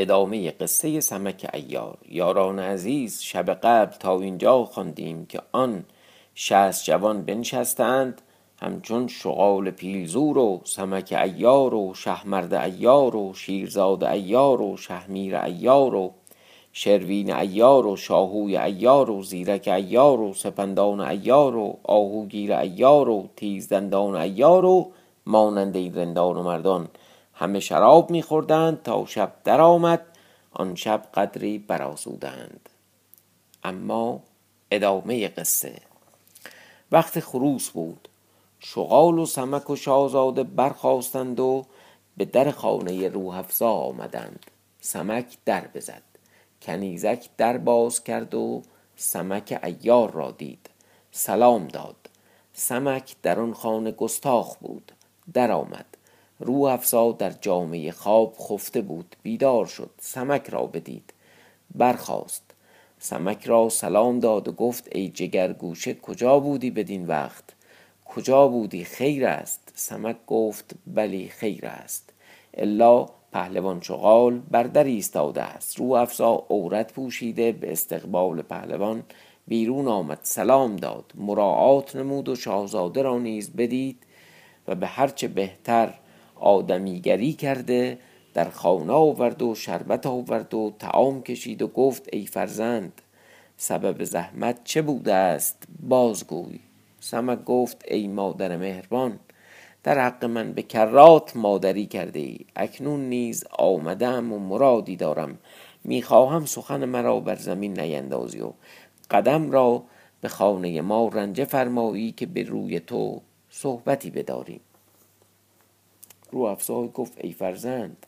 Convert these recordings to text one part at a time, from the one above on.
ادامه قصه سمک ایار یاران عزیز شب قبل تا اینجا خواندیم که آن شست جوان بنشستند همچون شغال پیلزور و سمک ایار و شهمرد ایار و شیرزاد ایار و شهمیر ایار و شروین ایار و شاهوی ایار و زیرک ایار و سپندان ایار و آهوگیر ایار و تیزدندان ایار و مانند این رندان و مردان همه شراب میخوردند تا شب درآمد آن شب قدری برآسودند. اما ادامه قصه. وقت خروس بود. شغال و سمک و شاهزاده برخواستند و به در خانه روحفزا آمدند. سمک در بزد. کنیزک در باز کرد و سمک ایار را دید. سلام داد. سمک در آن خانه گستاخ بود. در آمد. رو افزا در جامعه خواب خفته بود بیدار شد سمک را بدید. برخاست. سمک را سلام داد و گفت ای جگر گوشه کجا بودی بدین وقت؟ کجا بودی؟ خیر است. سمک گفت بلی خیر است. الا پهلوان شغال بر در ایستاده است. رو افزا عورت پوشیده به استقبال پهلوان بیرون آمد سلام داد. مراعات نمود و شاهزاده را نیز بدید و به هرچه بهتر آدمیگری کرده در خانه آورد و شربت آورد و تعام کشید و گفت ای فرزند سبب زحمت چه بوده است؟ بازگوی. سمک گفت ای مادر مهربان در حق من به کرات مادری کرده ای. اکنون نیز آمدم و مرادی دارم. می‌خواهم سخن مرا بر زمین نیندازی و قدم را به خانه ما رنجه فرمایی که به روی تو صحبتی بداریم. رو افزای گفت ای فرزند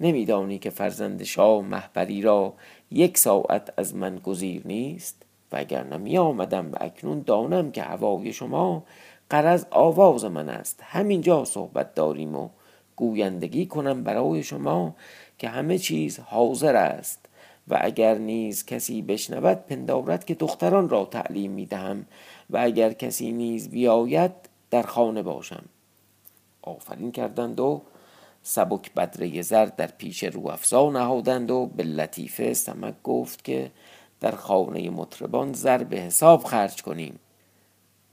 نمیدانی که فرزند شاه محبری را یک ساعت از من گزیر نیست؟ و اگر نمی آمدم و اکنون دانم که هوای شما قرض آواز من است. همینجا صحبت داریم و گویندگی کنم برای شما که همه چیز حاضر است. و اگر نیز کسی بشنود پندارد که دختران را تعلیم می دهم و اگر کسی نیز بیاید در خانه باشم. آفرین کردند و سبک بدره زر در پیش رو افزا نهادند و به لطیفه سمک گفت که در خانه مطربان زر به حساب خرج کنیم.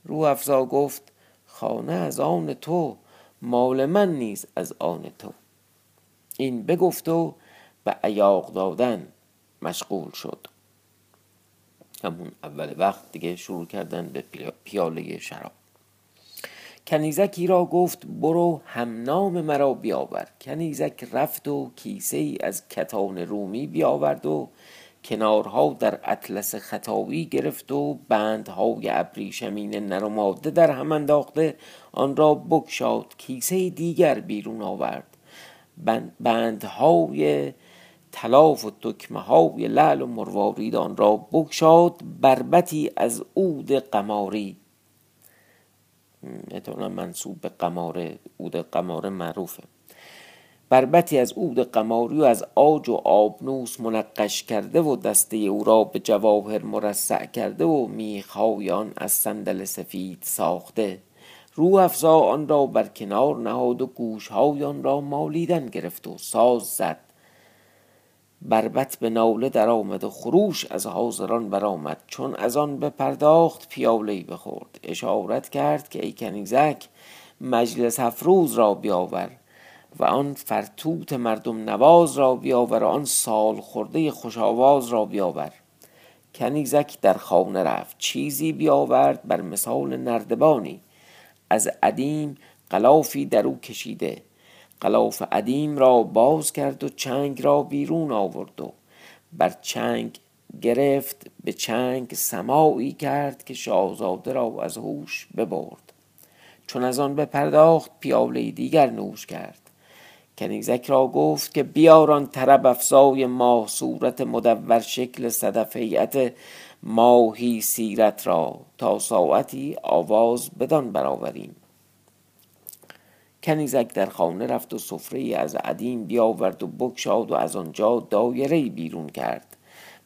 رو افزا گفت خانه از آن تو مال من نیز از آن تو. این بگفت و به عیاق دادن مشغول شد. همون اول وقت دیگه شروع کردن به پیاله شراب. کنیزکی را گفت برو همنام مرا بیاور. کنیزک رفت و کیسه ای از کتان رومی بیاورد و کنارها در اطلس خطاوی گرفت و بندهای ابریشمین نر و ماده در هم انداخته آن را بکشاد کیسه دیگر بیرون آورد. بندهای تلاف و تکمه های لعل و مروارید آن را بکشاد بربتی از عود قماری احتمالا منصوب به قماره عود قماره معروفه. بربتی از عود قماری و از آج و آبنوس منقش کرده و دسته او را به جواهر مرصع کرده و میخهای از صندل سفید ساخته. رو افزا آن را بر کنار نهاد و گوشهای آن را مالیدن گرفت و ساز زد. بربت به ناله در آمد و خروش از حاضران برآمد. چون از آن به پرداخت پیاله بخورد. اشارت کرد که ای کنیزک مجلس افروز را بیاور و آن فرتوت مردم نواز را بیاور و آن سال خورده خوش آواز را بیاور. کنیزک در خانه رفت. چیزی بیاورد بر مثال نردبانی. از عدیم قلافی در او کشیده. قلاف عدیم را باز کرد و چنگ را بیرون آورد و بر چنگ گرفت به چنگ سماعی کرد که شاهزاده را از هوش ببرد. چون از آن به پرداخت پیاله دیگر نوش کرد. کنیزک را گفت که بیاران طرب افزای ماه صورت مدور شکل صدف هیئت ماهی سیرت را تا ساعتی آواز بدان برآوریم. کنیزک در خانه رفت و سفره از عدیم بیاورد و بکشاد و از آنجا دایره بیرون کرد.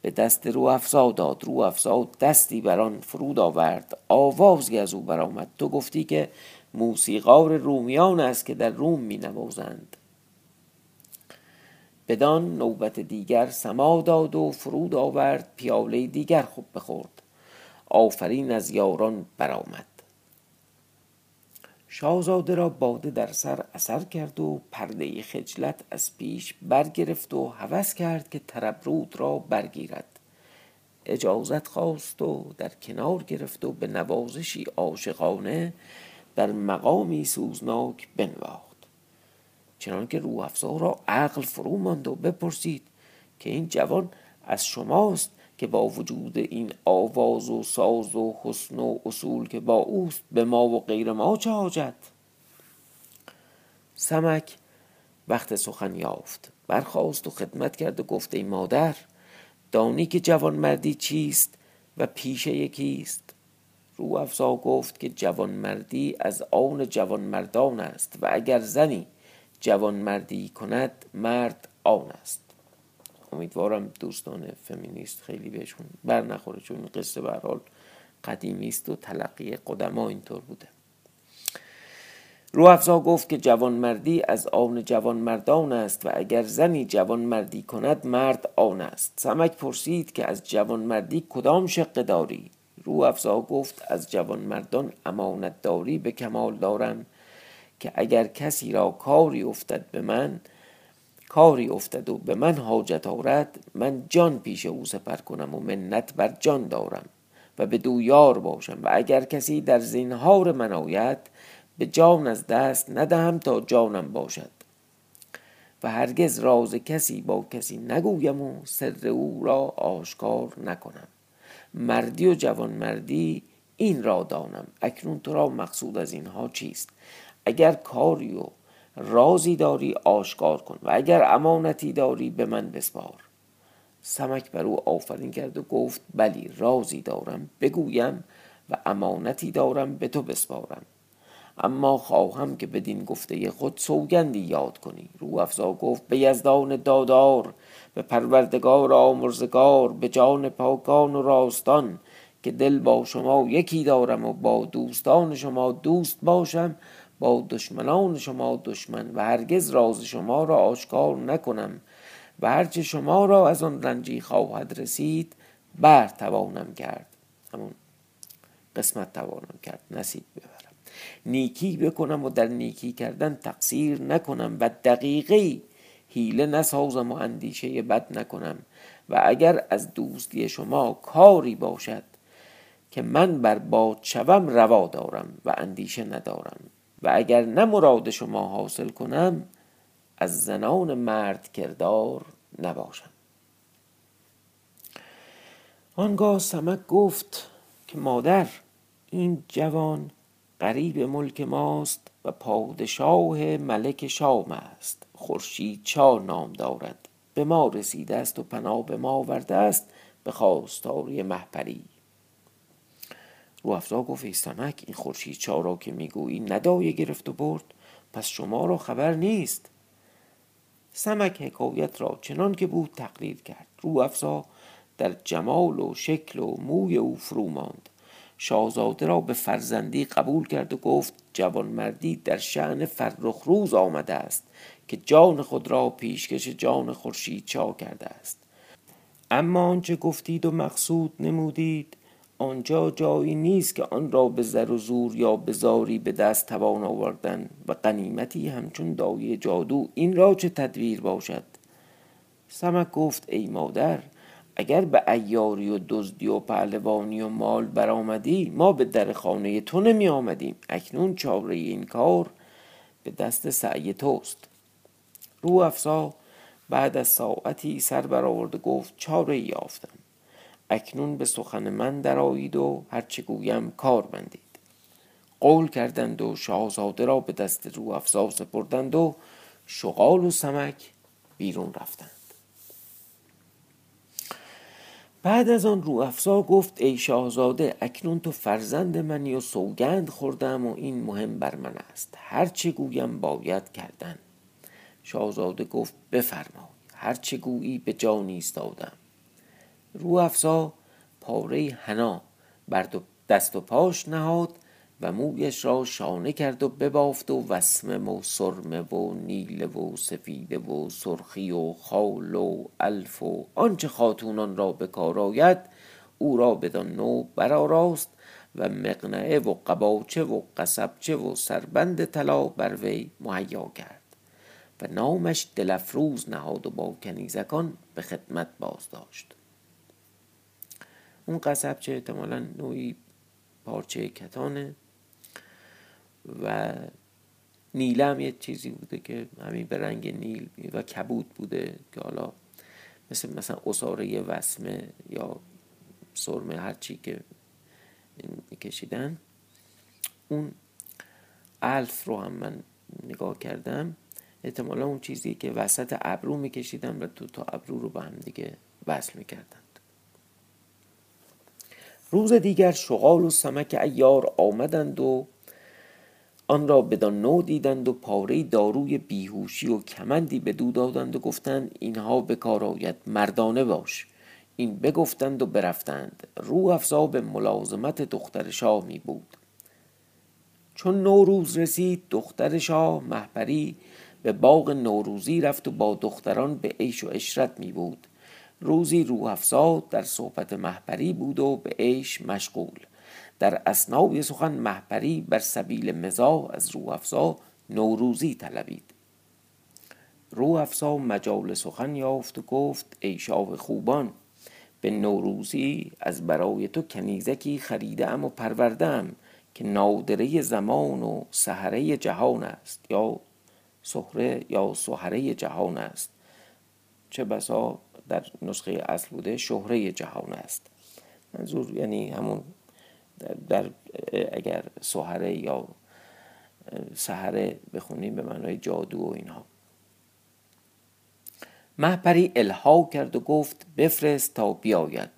به دست رو افزا داد رو افزا دستی بر آن فرود آورد. آوازی از او برآمد. تو گفتی که موسیقار رومیان است که در روم می نوازند. بدان نوبت دیگر سما داد و فرود آورد. پیاله دیگر خوب بخورد. آفرین از یاران برآمد. شاهزاده را باده در سر اثر کرد و پرده خجلت از پیش برگرفت و هوس کرد که تربرود را برگیرد. اجازت خواست و در کنار گرفت و به نوازشی عاشقانه در مقامی سوزناک بنواخت. چنانکه روح افزا را عقل فرو ماند و بپرسید که این جوان از شماست؟ که با وجود این آواز و ساز و حسن و اصول که با اوست به ما و غیر ما چه حاجت؟ سمک وقت سخن یافت برخواست و خدمت کرد و گفت ای مادر دانی که جوان مردی چیست و پیشه یکیست؟ رو افزا گفت که جوان مردی از آن جوان مردان است و اگر زنی جوان مردی کند مرد آن است. امیدوارم دوستان فمینیست خیلی بهشون بر نخوره چون این قصه به حال قدیمی و تلقی قدما اینطور بوده. رو افزا گفت که جوان مردی از آن جوان مردان است و اگر زنی جوان مردی کند مرد آن است. سمک پرسید که از جوان مردی کدام شقه داری؟ رو افزا گفت از جوان مردان امانت داری به کمال دارم که اگر کسی را کاری افتد به من کاری افتد و به من حاجت آرد من جان پیش او سپر کنم و منت بر جان دارم و به دو یار باشم و اگر کسی در زینهار من آید به جان از دست ندهم تا جانم باشد. و هرگز راز کسی با کسی نگویم و سر او را آشکار نکنم. مردی و جوان مردی این را دانم. اکنون تو را مقصود از اینها چیست؟ اگر کاری و رازی داری آشکار کن. و اگر امانتی داری به من بسپار. سمک بر او آفرین کرد و گفت بلی رازی دارم بگویم و امانتی دارم به تو بسپارم. اما خواهم که بدین گفته خود سوگندی یاد کنی. رو افزا گفت به یزدان دادار به پروردگار آمرزگار به جان پاکان و راستان که دل با شما یکی دارم و با دوستان شما دوست باشم با دشمنان شما دشمن و هرگز راز شما را آشکار نکنم و هرچه شما را از آن رنجی خواهد رسید بر توانم کرد. همون قسمت توانم کرد نصیب ببرم. نیکی بکنم و در نیکی کردن تقصیر نکنم و دقیقی حیله نسازم و اندیشه بد نکنم. و اگر از دوستی شما کاری باشد که من بر باد شوم روا دارم و اندیشه ندارم. و اگر نه مراد شما حاصل کنم از زنان مرد کردار نباشم. آنگاه سمک گفت که مادر این جوان قریب ملک ماست و پادشاه ملک شام است. خورشید چا نام دارد؟ به ما رسیده است و پناه به ما آورده است به خواستاری محپری رو افزا گفت ای سمک این خورشید چا را که می‌گویی ندایه گرفت و برد. پس شما را خبر نیست. سمک حکایت را چنان که بود تقریر کرد. رو افزا در جمال و شکل و موی او فرو ماند. شاهزاده را به فرزندی قبول کرد و گفت جوانمردی در شعن فرخ روز آمده است که جان خود را پیشکش جان خورشید چا کرده است. اما آنچه گفتید و مقصود نمودید آنجا جایی نیست که آن را به زر و زور یا به زاری به دست توان آوردن و قنیمتی همچون دایه جادو این را چه تدبیر باشد؟ سمک گفت ای مادر اگر به ایاری و دزدی و پهلوانی و مال برآمدی ما به در خانه تو نمی آمدیم اکنون چاره این کار به دست سعی توست. رو افسا بعد از ساعتی سر برآورد گفت چاره یافتم. اکنون به سخن من درآیید و هرچه گویم کار بندید. قول کردند و شاهزاده را به دست رو افزا سپردند و شغال و سمک بیرون رفتند. بعد از آن رو افزا گفت ای شاهزاده اکنون تو فرزند منی و سوگند خوردم و این مهم بر من است. هرچه گویم باید کردن. شاهزاده گفت بفرمای. هرچه گویی به جان ایستادم. رو افزا پاره حنا. بر دست و پاش نهاد و مویش را شانه کرد و ببافت و وسمه و سرمه و نیله و سفیده و سرخی و خال و الف و آنچه خاتونان را به کار آید او را بدان نوع برآراست و مقنعه و قباچه و قصبچه و سربند طلا بر وی مهیا کرد و نامش دلفروز نهاد و با کنیزکان به خدمت باز داشت اون قصبچه احتمالا نوعی پارچه کتانه. و نیله هم یه چیزی بوده که همین به رنگ نیل و کبود بوده که حالا مثل مثلا اصاره وسمه یا سرمه هرچی که کشیدن اون الف رو هم من نگاه کردم. احتمالا اون چیزی که وسط ابرو میکشیدن و تو تا ابرو رو به هم دیگه وصل می‌کردند روز دیگر شغال و سمک ایار آمدند و آن را بدان نو دیدند و پاره داروی بیهوشی و کمندی به دو دادند و گفتند اینها به کار آید مردانه باش. این بگفتند و برفتند. رو افزا به ملازمت دختر شاه می بود. چون نوروز رسید دختر شاه محپری به باغ نوروزی رفت و با دختران به عیش و اشرت می بود. روزی روح افزا در صحبت محپری بود و به عیش مشغول. در اسنای سخن محپری بر سبیل مزاح از روح افزا نوروزی طلبید. روح افزا مجال سخن یافت و گفت ای شاه خوبان به نوروزی از برای تو کنیزکی خریدم و پروردم که نادره زمان و سهره جهان است یا سهره یا سهره جهان است. چه بسا در نسخه اصل بوده شهره جهان است. منظور یعنی همون در اگر سهره یا سهره بخونیم به معنای جادو و اینها. محپری الها کرد و گفت بفرست تا بیاید.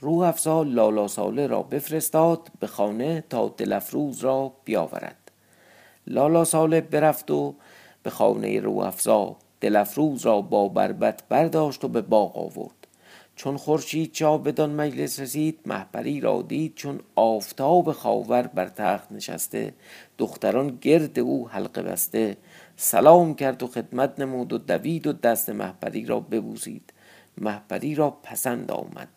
روح افزا لالا ساله را بفرستاد به خانه تا دلفروز را بیاورد. لالا ساله برفت و به خانه روح افزا دلفروز را با بربت برداشت و به باغ آورد. چون خورشید چا بدان مجلس رسید محپری را دید چون آفتاب خاور بر تخت نشسته. دختران گرد او حلقه بسته. سلام کرد و خدمت نمود و دوید و دست محپری را ببوسید. محپری را پسند آمد.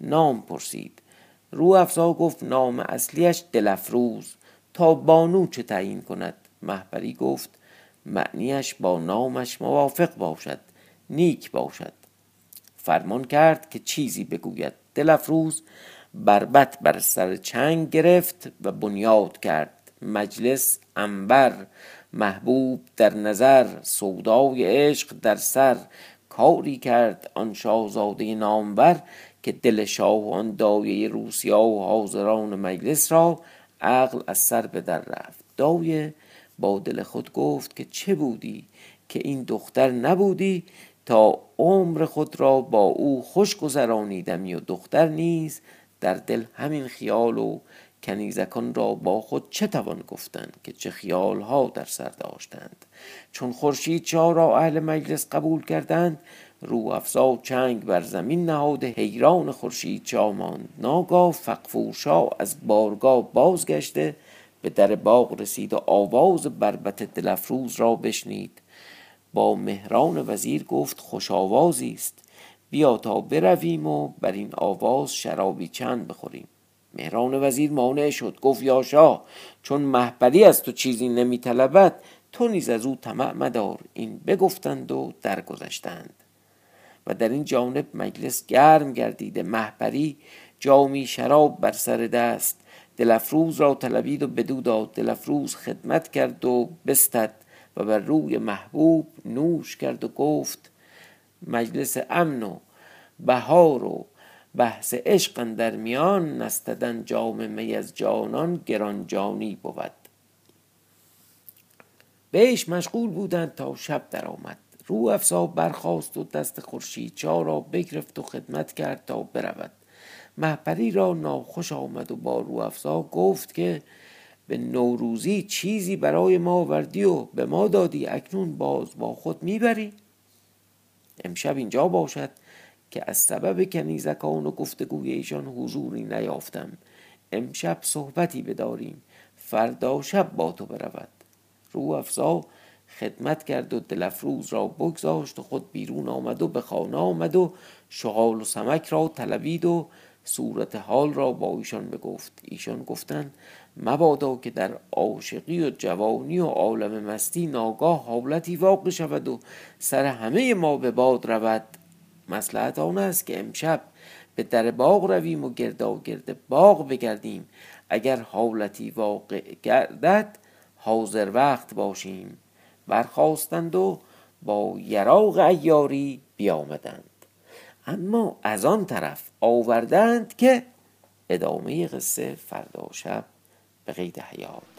نام پرسید. رو افزا گفت نام اصلیش دلفروز تا بانو چه تعیین کند؟ محپری گفت معنیش با نامش موافق باشد نیک باشد. فرمان کرد که چیزی بگوید. دلفروز بربت بر سر چنگ گرفت و بنیاد کرد. مجلس انبر محبوب در نظر سودای عشق در سر. کاری کرد آن شاهزاده نامور که دل شاه آن دایه روسیا و حاضران مجلس را عقل از سر به در رفت. دایه با دل خود گفت که چه بودی که این دختر نبودی تا عمر خود را با او خوش گذرانیدمی و دختر نیز در دل همین خیال و کنیزکان را با خود چه توان گفتند که چه خیالها در سر داشتند. چون خورشید چا را اهل مجلس قبول کردند رو افزا چنگ بر زمین نهاده حیران خورشید چا ماند. ناگاه فقفورشا از بارگاه بازگشته به در باغ رسید و آواز بربت دلفروز را بشنید. با مهران وزیر گفت خوش آوازی است. بیا تا برویم و بر این آواز شرابی چند بخوریم. مهران وزیر مانع شد. گفت یا شاه چون محبری از تو چیزی نمیطلبد تو نیز از او طمع مدار. این بگفتند و درگذشتند. و در این جانب مجلس گرم گردیده محبری جامی شراب بر سر دست دلفروز را طلبید و بدو داد. دلفروز خدمت کرد و بستد و بر روی محبوب نوش کرد و گفت مجلس امن و بهار و بحث عشق در میان نستدن جام می از جانان گران جانی بود. بهش مشغول بودند تا شب درآمد. رو افسا برخاست و دست خورشید را بگرفت و خدمت کرد تا برود. محپری را ناخوش آمد و با رو افزا گفت که به نوروزی چیزی برای ما وردی و به ما دادی اکنون باز با خود می‌بری. امشب اینجا باشد که از سبب کنیزکان و گفتگوی ایشان حضوری نیافتم. امشب صحبتی بداریم. فردا شب با تو برود. رو افزا خدمت کرد و دل افروز را بگذاشت و خود بیرون آمد و به خانه آمد و شغال و سمک را طلبید و صورت حال را با ایشان بگفت. ایشان گفتند مبادا که در عاشقی و جوانی و عالم مستی ناگاه حالتی واقع شود و سر همه ما به باد رود. مسلحت آن است که امشب به در باغ رویم و گردا گرد باغ بگردیم. اگر حالتی واقع گردد حاضر وقت باشیم. برخواستند و با یراق ایاری بیامدند. اما از آن طرف آوردند که ادامه قصه فردا شب به قید حیات.